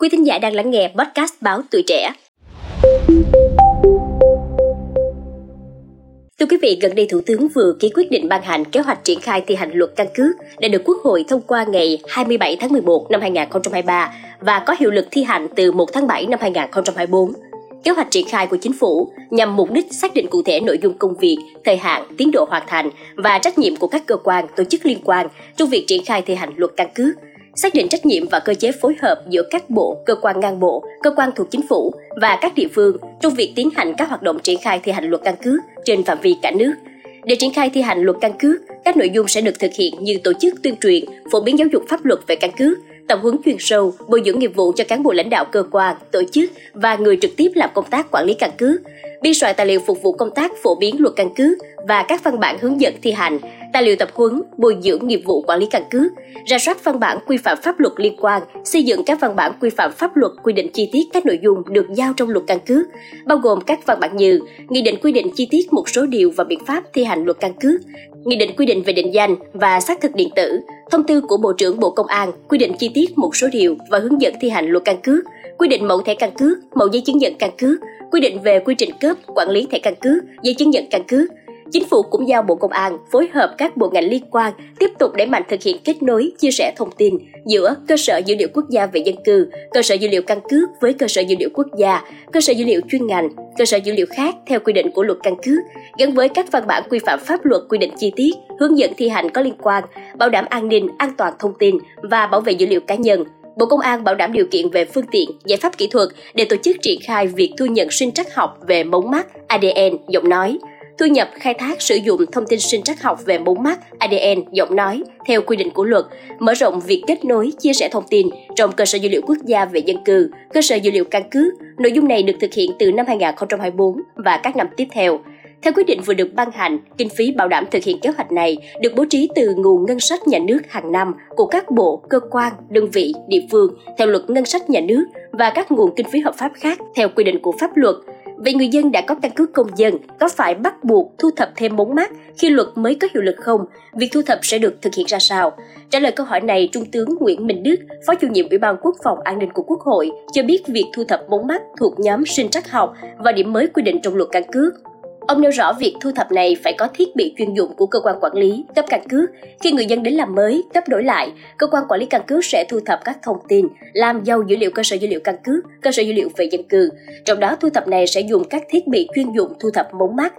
Quý thính giả đang lắng nghe podcast báo Tuổi Trẻ. Thưa quý vị, gần đây Thủ tướng vừa ký quyết định ban hành kế hoạch triển khai thi hành luật căn cước đã được Quốc hội thông qua ngày 27 tháng 11 năm 2023 và có hiệu lực thi hành từ 1 tháng 7 năm 2024. Kế hoạch triển khai của chính phủ nhằm mục đích xác định cụ thể nội dung công việc, thời hạn, tiến độ hoàn thành và trách nhiệm của các cơ quan, tổ chức liên quan trong việc triển khai thi hành luật căn cước, xác định trách nhiệm và cơ chế phối hợp giữa các bộ, cơ quan ngang bộ, cơ quan thuộc chính phủ và các địa phương trong việc tiến hành các hoạt động triển khai thi hành luật căn cước trên phạm vi cả nước. Để triển khai thi hành luật căn cước, các nội dung sẽ được thực hiện như tổ chức tuyên truyền, phổ biến giáo dục pháp luật về căn cước, tập huấn chuyên sâu, bồi dưỡng nghiệp vụ cho cán bộ lãnh đạo cơ quan, tổ chức và người trực tiếp làm công tác quản lý căn cước, biên soạn tài liệu phục vụ công tác phổ biến luật căn cước và các văn bản hướng dẫn thi hành, tài liệu tập huấn, bồi dưỡng nghiệp vụ quản lý căn cước, ra soát văn bản quy phạm pháp luật liên quan, xây dựng các văn bản quy phạm pháp luật quy định chi tiết các nội dung được giao trong luật căn cước, bao gồm các văn bản như nghị định quy định chi tiết một số điều và biện pháp thi hành luật căn cước, nghị định quy định về định danh và xác thực điện tử, thông tư của Bộ trưởng Bộ Công an quy định chi tiết một số điều và hướng dẫn thi hành luật căn cước, quy định mẫu thẻ căn cước, mẫu giấy chứng nhận căn cước, quy định về quy trình cấp, quản lý thẻ căn cước, giấy chứng nhận căn cước, Chính phủ cũng giao Bộ Công an phối hợp các bộ ngành liên quan tiếp tục đẩy mạnh thực hiện kết nối, chia sẻ thông tin giữa cơ sở dữ liệu quốc gia về dân cư, cơ sở dữ liệu căn cước với cơ sở dữ liệu quốc gia, cơ sở dữ liệu chuyên ngành, cơ sở dữ liệu khác theo quy định của luật căn cước, gắn với các văn bản quy phạm pháp luật quy định chi tiết, hướng dẫn thi hành có liên quan, bảo đảm an ninh, an toàn thông tin và bảo vệ dữ liệu cá nhân, Bộ Công an bảo đảm điều kiện về phương tiện, giải pháp kỹ thuật để tổ chức triển khai việc thu nhận sinh trắc học về mống mắt, ADN, giọng nói, thu nhập khai thác sử dụng thông tin sinh trắc học về mống mắt, ADN, giọng nói theo quy định của luật, mở rộng việc kết nối, chia sẻ thông tin trong cơ sở dữ liệu quốc gia về dân cư, cơ sở dữ liệu căn cước. Nội dung này được thực hiện từ năm 2024 và các năm tiếp theo. Theo quyết định vừa được ban hành, kinh phí bảo đảm thực hiện kế hoạch này được bố trí từ nguồn ngân sách nhà nước hàng năm của các bộ, cơ quan, đơn vị, địa phương theo luật ngân sách nhà nước và các nguồn kinh phí hợp pháp khác theo quy định của pháp luật. Vậy người dân đã có căn cước công dân có phải bắt buộc thu thập thêm mống mắt khi luật mới có hiệu lực không? Việc thu thập sẽ được thực hiện ra sao? Trả lời câu hỏi này, Trung tướng Nguyễn Minh Đức, Phó chủ nhiệm Ủy ban Quốc phòng An ninh của Quốc hội, cho biết việc thu thập mống mắt thuộc nhóm sinh trắc học và điểm mới quy định trong luật căn cước Ông nêu rõ việc thu thập này phải có thiết bị chuyên dụng của cơ quan quản lý, cấp căn cước. Khi người dân đến làm mới, cấp đổi lại, cơ quan quản lý căn cước sẽ thu thập các thông tin, làm giàu dữ liệu cơ sở dữ liệu căn cước, cơ sở dữ liệu về dân cư. Trong đó thu thập này sẽ dùng các thiết bị chuyên dụng thu thập mống mắt,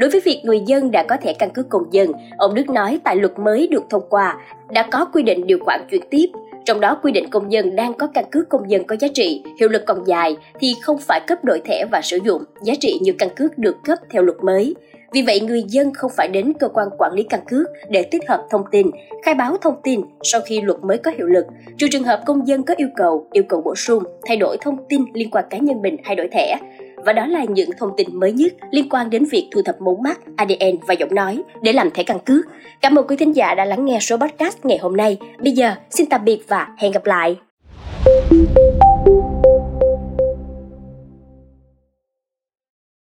Đối với việc người dân đã có thẻ căn cước công dân, ông Đức nói tại luật mới được thông qua đã có quy định điều khoản chuyển tiếp, trong đó quy định công dân đang có căn cước công dân có giá trị, hiệu lực còn dài thì không phải cấp đổi thẻ và sử dụng giá trị như căn cước được cấp theo luật mới. Vì vậy, người dân không phải đến cơ quan quản lý căn cước để tích hợp thông tin, khai báo thông tin sau khi luật mới có hiệu lực, trừ trường hợp công dân có yêu cầu, yêu cầu bổ sung, thay đổi thông tin liên quan cá nhân mình hay đổi thẻ. Và đó là những thông tin mới nhất liên quan đến việc thu thập mống mắt, ADN và giọng nói để làm thẻ căn cước. Cảm ơn quý thính giả đã lắng nghe số podcast ngày hôm nay. Bây giờ, xin tạm biệt và hẹn gặp lại.